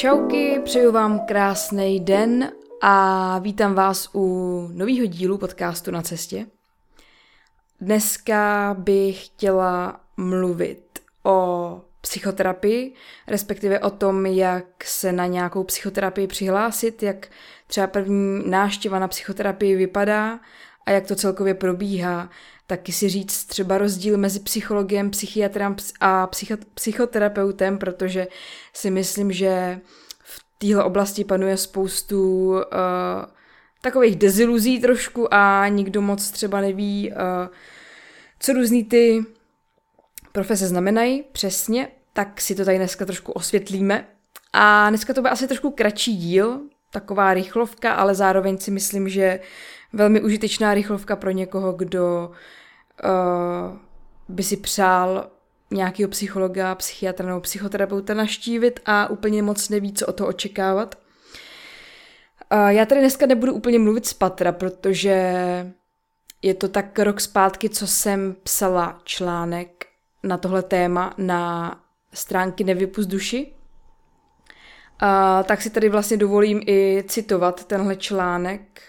Čauky, přeju vám krásný den a vítám vás u nového dílu podcastu Na cestě. Dneska bych chtěla mluvit o psychoterapii, respektive o tom, jak se na nějakou psychoterapii přihlásit, jak třeba první náštěva na psychoterapii vypadá a jak to celkově probíhá. Taky si říct třeba rozdíl mezi psychologem, psychiatrem a psychoterapeutem, protože si myslím, že v téhle oblasti panuje spoustu uh, takových deziluzí trošku a nikdo moc třeba neví, uh, co různý ty profese znamenají přesně, tak si to tady dneska trošku osvětlíme. A dneska to bude asi trošku kratší díl, taková rychlovka, ale zároveň si myslím, že velmi užitečná rychlovka pro někoho, kdo uh, by si přál nějakého psychologa, psychiatra nebo psychoterapeuta naštívit a úplně moc neví, co o to očekávat. Uh, já tady dneska nebudu úplně mluvit z patra, protože je to tak rok zpátky, co jsem psala článek na tohle téma na stránky Nevypust duši. A tak si tady vlastně dovolím i citovat tenhle článek,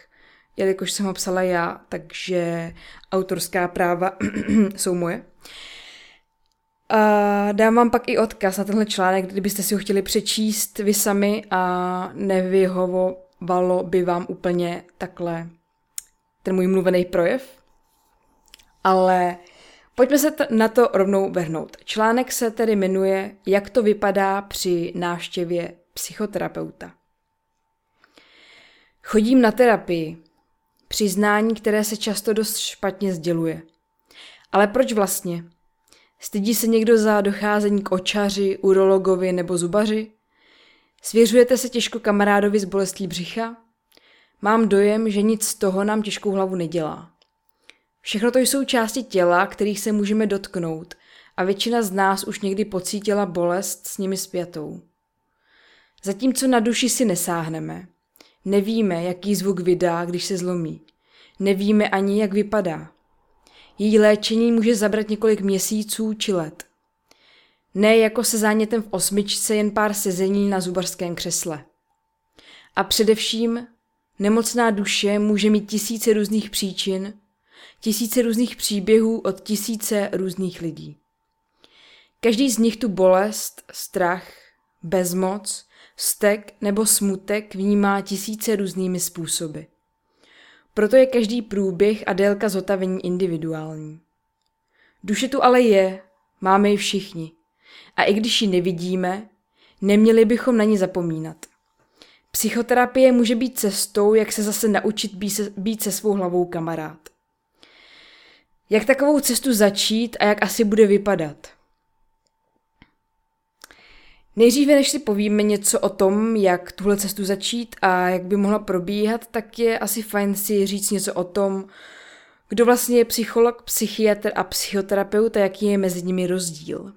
jelikož jsem ho psala já, takže autorská práva jsou moje. A dám vám pak i odkaz na tenhle článek, kdybyste si ho chtěli přečíst vy sami a nevyhovovalo by vám úplně takhle ten můj mluvený projev. Ale pojďme se t- na to rovnou vrhnout. Článek se tedy jmenuje Jak to vypadá při návštěvě psychoterapeuta. Chodím na terapii. Přiznání, které se často dost špatně sděluje. Ale proč vlastně? Stydí se někdo za docházení k očaři, urologovi nebo zubaři? Svěřujete se těžko kamarádovi z bolestí břicha? Mám dojem, že nic z toho nám těžkou hlavu nedělá. Všechno to jsou části těla, kterých se můžeme dotknout a většina z nás už někdy pocítila bolest s nimi zpětou. Zatímco na duši si nesáhneme. Nevíme, jaký zvuk vydá, když se zlomí. Nevíme ani, jak vypadá. Její léčení může zabrat několik měsíců či let. Ne jako se zánětem v osmičce jen pár sezení na zubarském křesle. A především nemocná duše může mít tisíce různých příčin, tisíce různých příběhů od tisíce různých lidí. Každý z nich tu bolest, strach, bezmoc, stek nebo smutek vnímá tisíce různými způsoby. Proto je každý průběh a délka zotavení individuální. Duše tu ale je, máme ji všichni. A i když ji nevidíme, neměli bychom na ní zapomínat. Psychoterapie může být cestou, jak se zase naučit být se, být se svou hlavou kamarád. Jak takovou cestu začít a jak asi bude vypadat? Nejdříve, než si povíme něco o tom, jak tuhle cestu začít a jak by mohla probíhat, tak je asi fajn si říct něco o tom, kdo vlastně je psycholog, psychiatr a psychoterapeut a jaký je mezi nimi rozdíl.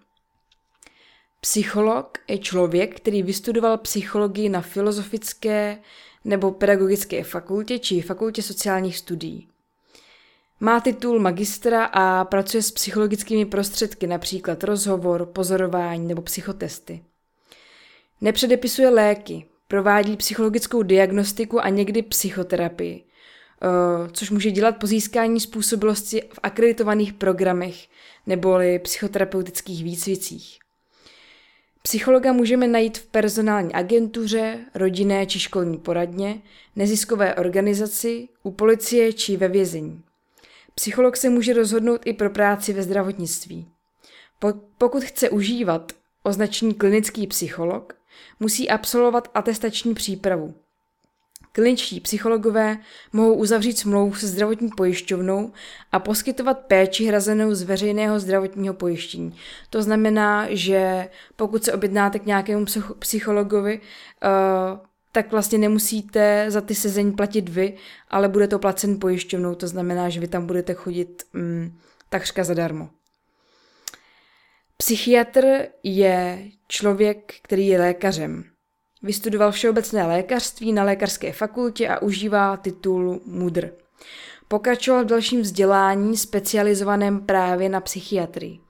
Psycholog je člověk, který vystudoval psychologii na filozofické nebo pedagogické fakultě či fakultě sociálních studií. Má titul magistra a pracuje s psychologickými prostředky, například rozhovor, pozorování nebo psychotesty. Nepředepisuje léky, provádí psychologickou diagnostiku a někdy psychoterapii, eh, což může dělat po získání způsobilosti v akreditovaných programech neboli psychoterapeutických výcvicích. Psychologa můžeme najít v personální agentuře, rodinné či školní poradně, neziskové organizaci, u policie či ve vězení. Psycholog se může rozhodnout i pro práci ve zdravotnictví. Pokud chce užívat označení klinický psycholog, musí absolvovat atestační přípravu. Kliničtí psychologové mohou uzavřít smlouvu se zdravotní pojišťovnou a poskytovat péči hrazenou z veřejného zdravotního pojištění. To znamená, že pokud se objednáte k nějakému psychologovi, uh, tak vlastně nemusíte za ty sezení platit vy, ale bude to placen pojišťovnou, to znamená, že vy tam budete chodit mm, takřka zadarmo. Psychiatr je člověk, který je lékařem. Vystudoval všeobecné lékařství na lékařské fakultě a užívá titul MUDR. Pokračoval v dalším vzdělání specializovaném právě na psychiatrii.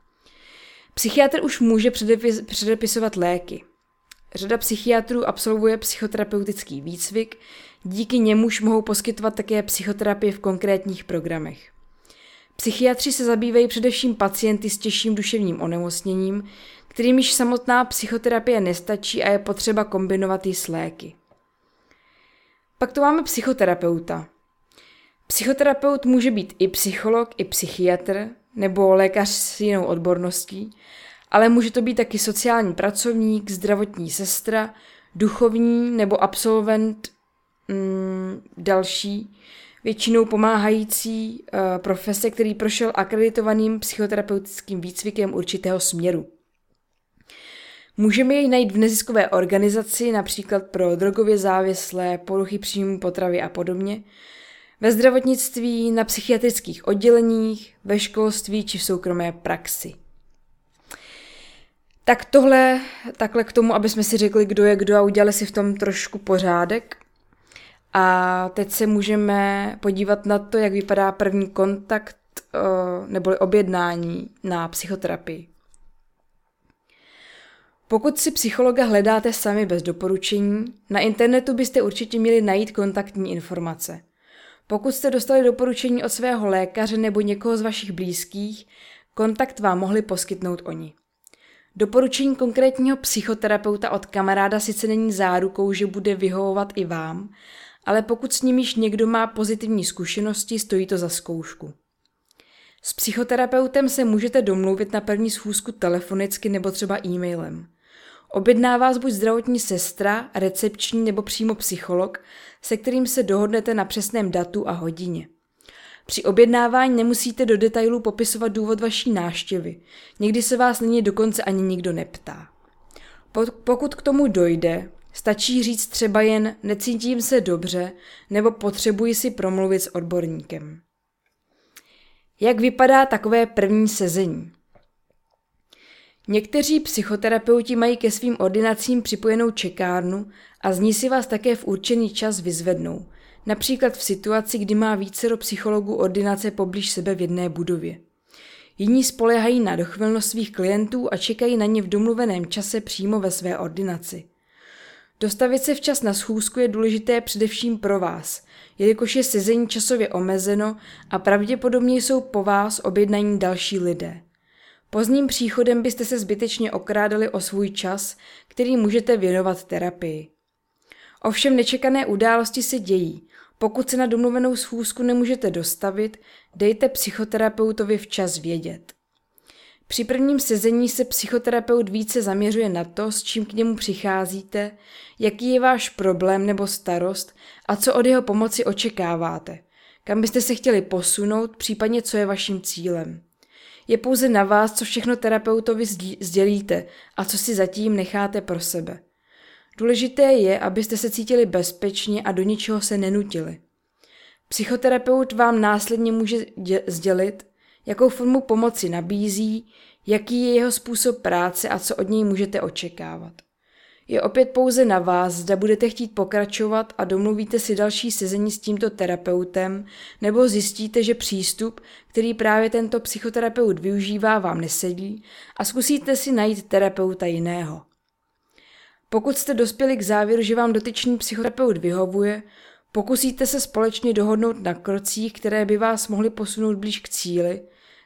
Psychiatr už může předepis- předepisovat léky. Řada psychiatrů absolvuje psychoterapeutický výcvik, díky němuž mohou poskytovat také psychoterapii v konkrétních programech. Psychiatři se zabývají především pacienty s těžším duševním onemocněním, kterým již samotná psychoterapie nestačí a je potřeba kombinovat ji s léky. Pak tu máme psychoterapeuta. Psychoterapeut může být i psycholog, i psychiatr, nebo lékař s jinou odborností, ale může to být taky sociální pracovník, zdravotní sestra, duchovní nebo absolvent mm, další, většinou pomáhající uh, profese, který prošel akreditovaným psychoterapeutickým výcvikem určitého směru. Můžeme jej najít v neziskové organizaci, například pro drogově závislé, poruchy příjmu potravy a podobně, ve zdravotnictví, na psychiatrických odděleních, ve školství či v soukromé praxi. Tak tohle, takhle k tomu, aby jsme si řekli, kdo je kdo a udělali si v tom trošku pořádek. A teď se můžeme podívat na to, jak vypadá první kontakt eh, neboli objednání na psychoterapii. Pokud si psychologa hledáte sami bez doporučení, na internetu byste určitě měli najít kontaktní informace. Pokud jste dostali doporučení od svého lékaře nebo někoho z vašich blízkých, kontakt vám mohli poskytnout oni. Doporučení konkrétního psychoterapeuta od kamaráda sice není zárukou, že bude vyhovovat i vám, ale pokud s ním již někdo má pozitivní zkušenosti, stojí to za zkoušku. S psychoterapeutem se můžete domluvit na první schůzku telefonicky nebo třeba e-mailem. Objedná vás buď zdravotní sestra, recepční nebo přímo psycholog, se kterým se dohodnete na přesném datu a hodině. Při objednávání nemusíte do detailů popisovat důvod vaší náštěvy. Někdy se vás nyní dokonce ani nikdo neptá. Pokud k tomu dojde, stačí říct třeba jen necítím se dobře nebo potřebuji si promluvit s odborníkem. Jak vypadá takové první sezení? Někteří psychoterapeuti mají ke svým ordinacím připojenou čekárnu a z ní si vás také v určený čas vyzvednou, například v situaci, kdy má vícero psychologů ordinace poblíž sebe v jedné budově. Jiní spolehají na dochvilnost svých klientů a čekají na ně v domluveném čase přímo ve své ordinaci. Dostavit se včas na schůzku je důležité především pro vás, jelikož je sezení časově omezeno a pravděpodobně jsou po vás objednaní další lidé. Pozdním příchodem byste se zbytečně okrádali o svůj čas, který můžete věnovat terapii. Ovšem nečekané události se dějí. Pokud se na domluvenou schůzku nemůžete dostavit, dejte psychoterapeutovi včas vědět. Při prvním sezení se psychoterapeut více zaměřuje na to, s čím k němu přicházíte, jaký je váš problém nebo starost a co od jeho pomoci očekáváte, kam byste se chtěli posunout, případně co je vaším cílem. Je pouze na vás, co všechno terapeutovi sdělíte a co si zatím necháte pro sebe. Důležité je, abyste se cítili bezpečně a do ničeho se nenutili. Psychoterapeut vám následně může sdělit, jakou formu pomoci nabízí, jaký je jeho způsob práce a co od něj můžete očekávat. Je opět pouze na vás, zda budete chtít pokračovat a domluvíte si další sezení s tímto terapeutem, nebo zjistíte, že přístup, který právě tento psychoterapeut využívá, vám nesedí a zkusíte si najít terapeuta jiného. Pokud jste dospěli k závěru, že vám dotyčný psychoterapeut vyhovuje, pokusíte se společně dohodnout na krocích, které by vás mohly posunout blíž k cíli,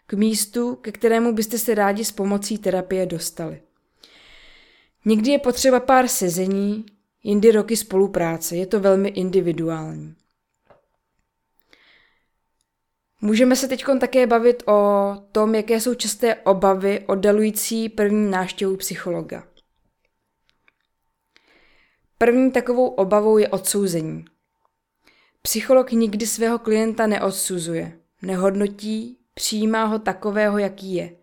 k místu, ke kterému byste se rádi s pomocí terapie dostali. Někdy je potřeba pár sezení, jindy roky spolupráce. Je to velmi individuální. Můžeme se teď také bavit o tom, jaké jsou časté obavy oddalující první návštěvu psychologa. První takovou obavou je odsouzení. Psycholog nikdy svého klienta neodsuzuje, nehodnotí, přijímá ho takového, jaký je.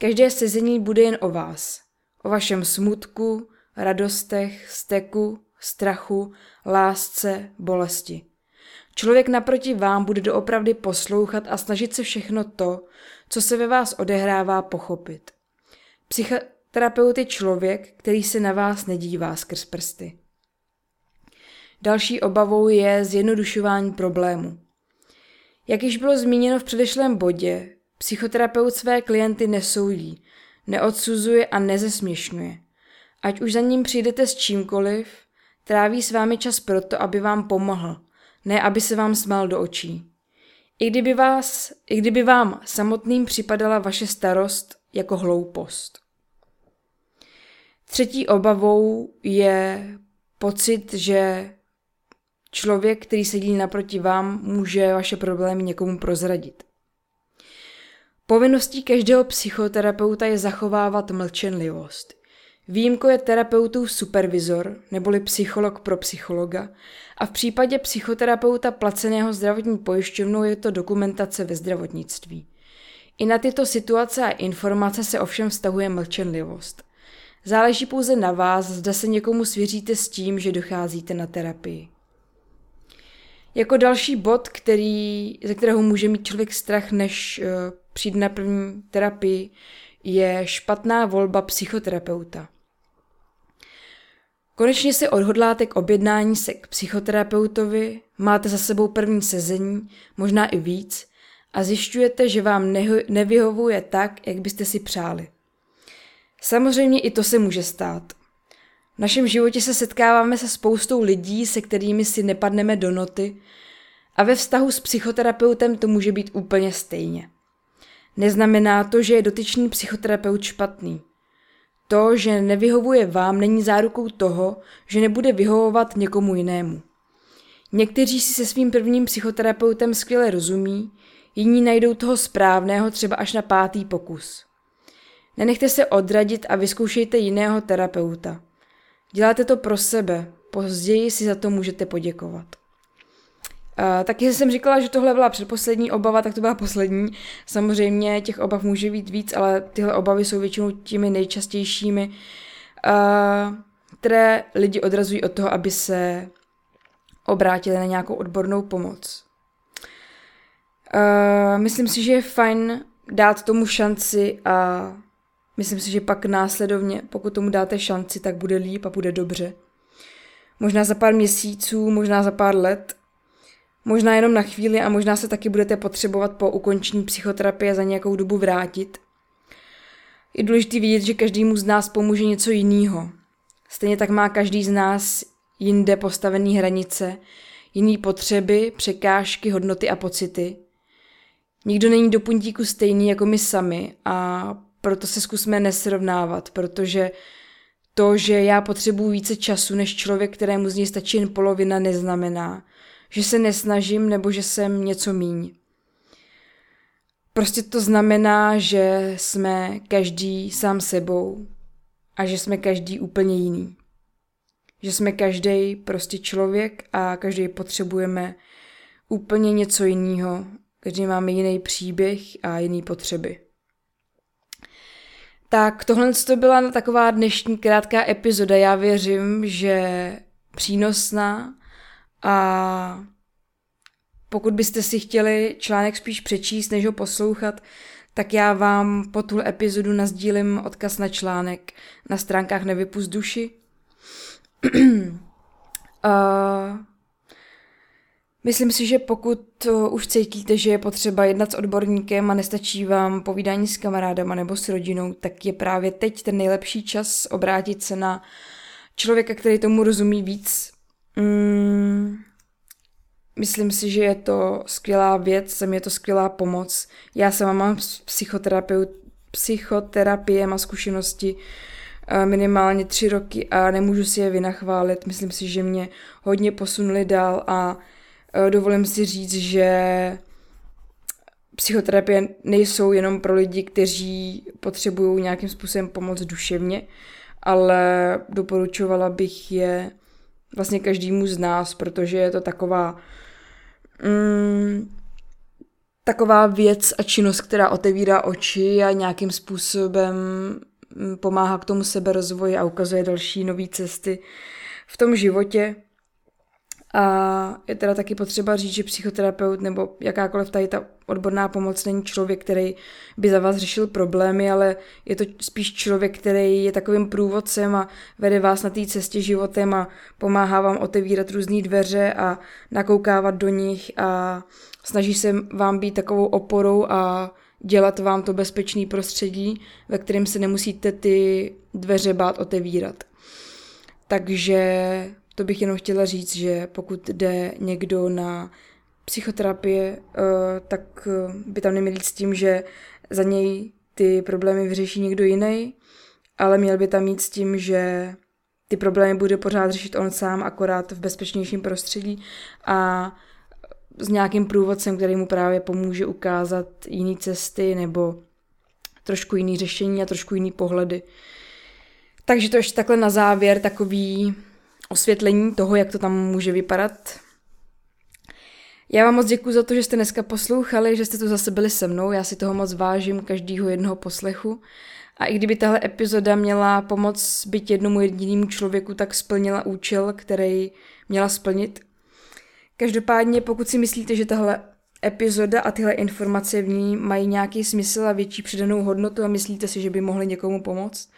Každé sezení bude jen o vás o vašem smutku, radostech, steku, strachu, lásce, bolesti. Člověk naproti vám bude doopravdy poslouchat a snažit se všechno to, co se ve vás odehrává, pochopit. Psychoterapeut je člověk, který se na vás nedívá skrz prsty. Další obavou je zjednodušování problému. Jak již bylo zmíněno v předešlém bodě, psychoterapeut své klienty nesoudí, neodsuzuje a nezesměšňuje. ať už za ním přijdete s čímkoliv, tráví s vámi čas proto, aby vám pomohl, ne aby se vám smál do očí. I kdyby, vás, I kdyby vám samotným připadala vaše starost jako hloupost. Třetí obavou je pocit, že člověk, který sedí naproti vám, může vaše problémy někomu prozradit. Povinností každého psychoterapeuta je zachovávat mlčenlivost. Výjimkou je terapeutův supervizor, neboli psycholog pro psychologa, a v případě psychoterapeuta placeného zdravotní pojišťovnou je to dokumentace ve zdravotnictví. I na tyto situace a informace se ovšem vztahuje mlčenlivost. Záleží pouze na vás, zda se někomu svěříte s tím, že docházíte na terapii. Jako další bod, který, ze kterého může mít člověk strach, než uh, přijde na první terapii, je špatná volba psychoterapeuta. Konečně se odhodláte k objednání se k psychoterapeutovi, máte za sebou první sezení, možná i víc, a zjišťujete, že vám nevyhovuje tak, jak byste si přáli. Samozřejmě i to se může stát. V našem životě se setkáváme se spoustou lidí, se kterými si nepadneme do noty a ve vztahu s psychoterapeutem to může být úplně stejně. Neznamená to, že je dotyčný psychoterapeut špatný. To, že nevyhovuje vám, není zárukou toho, že nebude vyhovovat někomu jinému. Někteří si se svým prvním psychoterapeutem skvěle rozumí, jiní najdou toho správného třeba až na pátý pokus. Nenechte se odradit a vyzkoušejte jiného terapeuta. Děláte to pro sebe, později si za to můžete poděkovat. Uh, taky jsem říkala, že tohle byla předposlední obava, tak to byla poslední. Samozřejmě těch obav může být víc, ale tyhle obavy jsou většinou těmi nejčastějšími, uh, které lidi odrazují od toho, aby se obrátili na nějakou odbornou pomoc. Uh, myslím si, že je fajn dát tomu šanci a myslím si, že pak následovně, pokud tomu dáte šanci, tak bude líp a bude dobře. Možná za pár měsíců, možná za pár let, Možná jenom na chvíli a možná se taky budete potřebovat po ukončení psychoterapie za nějakou dobu vrátit. Je důležité vidět, že každému z nás pomůže něco jiného. Stejně tak má každý z nás jinde postavené hranice, jiné potřeby, překážky, hodnoty a pocity. Nikdo není do puntíku stejný jako my sami a proto se zkusme nesrovnávat, protože to, že já potřebuji více času než člověk, kterému z něj stačí jen polovina, neznamená, že se nesnažím nebo že jsem něco míň. Prostě to znamená, že jsme každý sám sebou a že jsme každý úplně jiný. Že jsme každý prostě člověk a každý potřebujeme úplně něco jiného. Každý máme jiný příběh a jiný potřeby. Tak tohle to byla taková dnešní krátká epizoda. Já věřím, že přínosná a pokud byste si chtěli článek spíš přečíst, než ho poslouchat, tak já vám po tuhle epizodu nazdílím odkaz na článek na stránkách Nevypust duši. uh, myslím si, že pokud už cítíte, že je potřeba jednat s odborníkem a nestačí vám povídání s kamarádama nebo s rodinou, tak je právě teď ten nejlepší čas obrátit se na člověka, který tomu rozumí víc, Mm, myslím si, že je to skvělá věc, je to skvělá pomoc. Já sama mám psychoterapeut, psychoterapie, má zkušenosti eh, minimálně tři roky a nemůžu si je vynachválit. Myslím si, že mě hodně posunuli dál a eh, dovolím si říct, že psychoterapie nejsou jenom pro lidi, kteří potřebují nějakým způsobem pomoc duševně, ale doporučovala bych je vlastně každému z nás, protože je to taková mm, taková věc a činnost, která otevírá oči a nějakým způsobem mm, pomáhá k tomu seberozvoji a ukazuje další nové cesty v tom životě. A je teda taky potřeba říct, že psychoterapeut nebo jakákoliv tady ta odborná pomoc není člověk, který by za vás řešil problémy, ale je to spíš člověk, který je takovým průvodcem a vede vás na té cestě životem a pomáhá vám otevírat různé dveře a nakoukávat do nich a snaží se vám být takovou oporou a dělat vám to bezpečný prostředí, ve kterém se nemusíte ty dveře bát otevírat. Takže to bych jenom chtěla říct, že pokud jde někdo na psychoterapie, eh, tak eh, by tam neměl jít s tím, že za něj ty problémy vyřeší někdo jiný, ale měl by tam jít s tím, že ty problémy bude pořád řešit on sám, akorát v bezpečnějším prostředí a s nějakým průvodcem, který mu právě pomůže ukázat jiné cesty nebo trošku jiný řešení a trošku jiný pohledy. Takže to ještě takhle na závěr takový osvětlení toho, jak to tam může vypadat. Já vám moc děkuji za to, že jste dneska poslouchali, že jste tu zase byli se mnou. Já si toho moc vážím, každýho jednoho poslechu. A i kdyby tahle epizoda měla pomoct být jednomu jedinému člověku, tak splnila účel, který měla splnit. Každopádně, pokud si myslíte, že tahle epizoda a tyhle informace v ní mají nějaký smysl a větší přidanou hodnotu a myslíte si, že by mohly někomu pomoct,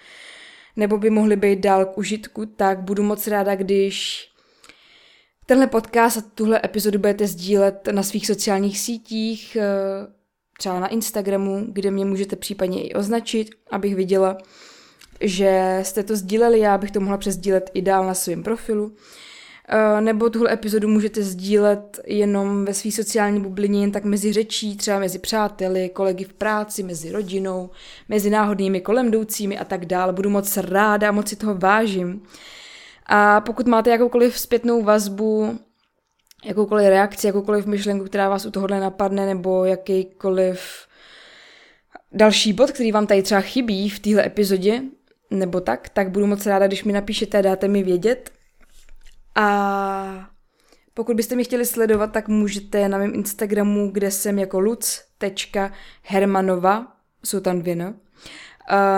nebo by mohly být dál k užitku, tak budu moc ráda, když tenhle podcast a tuhle epizodu budete sdílet na svých sociálních sítích, eh, třeba na Instagramu, kde mě můžete případně i označit, abych viděla, že jste to sdíleli, já bych to mohla přesdílet i dál na svém profilu. Eh, nebo tuhle epizodu můžete sdílet jenom ve své sociální bublině, jen tak mezi řečí, třeba mezi přáteli, kolegy v práci, mezi rodinou, mezi náhodnými kolem jdoucími a tak dále. Budu moc ráda a moc si toho vážím. A pokud máte jakoukoliv zpětnou vazbu, jakoukoliv reakci, jakoukoliv myšlenku, která vás u tohohle napadne, nebo jakýkoliv další bod, který vám tady třeba chybí v téhle epizodě, nebo tak, tak budu moc ráda, když mi napíšete a dáte mi vědět. A pokud byste mě chtěli sledovat, tak můžete na mém Instagramu, kde jsem jako luc.hermanova, jsou tam dvě, no?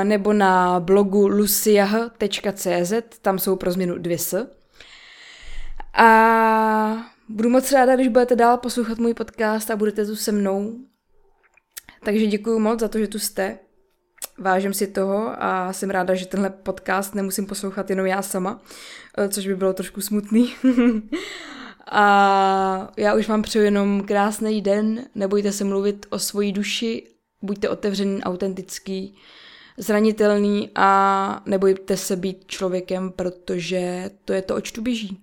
nebo na blogu luciah.cz, tam jsou pro změnu dvě s. A budu moc ráda, když budete dál poslouchat můj podcast a budete tu se mnou. Takže děkuji moc za to, že tu jste. Vážím si toho a jsem ráda, že tenhle podcast nemusím poslouchat jenom já sama, eh, což by bylo trošku smutný. a já už vám přeju jenom krásný den, nebojte se mluvit o svoji duši, buďte otevřený, autentický, zranitelný a nebojte se být člověkem, protože to je to, oč tu běží.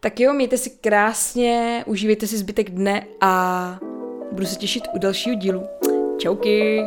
Tak jo, mějte si krásně, užívejte si zbytek dne a budu se těšit u dalšího dílu. Čauky!